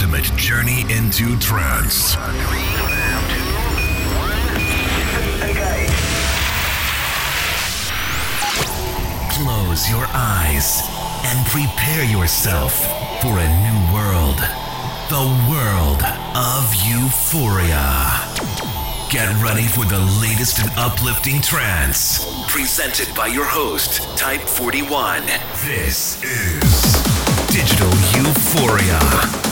ultimate journey into trance. Close your eyes and prepare yourself for a new world. The world of euphoria. Get ready for the latest and uplifting trance. Presented by your host, Type 41. This is Digital Euphoria.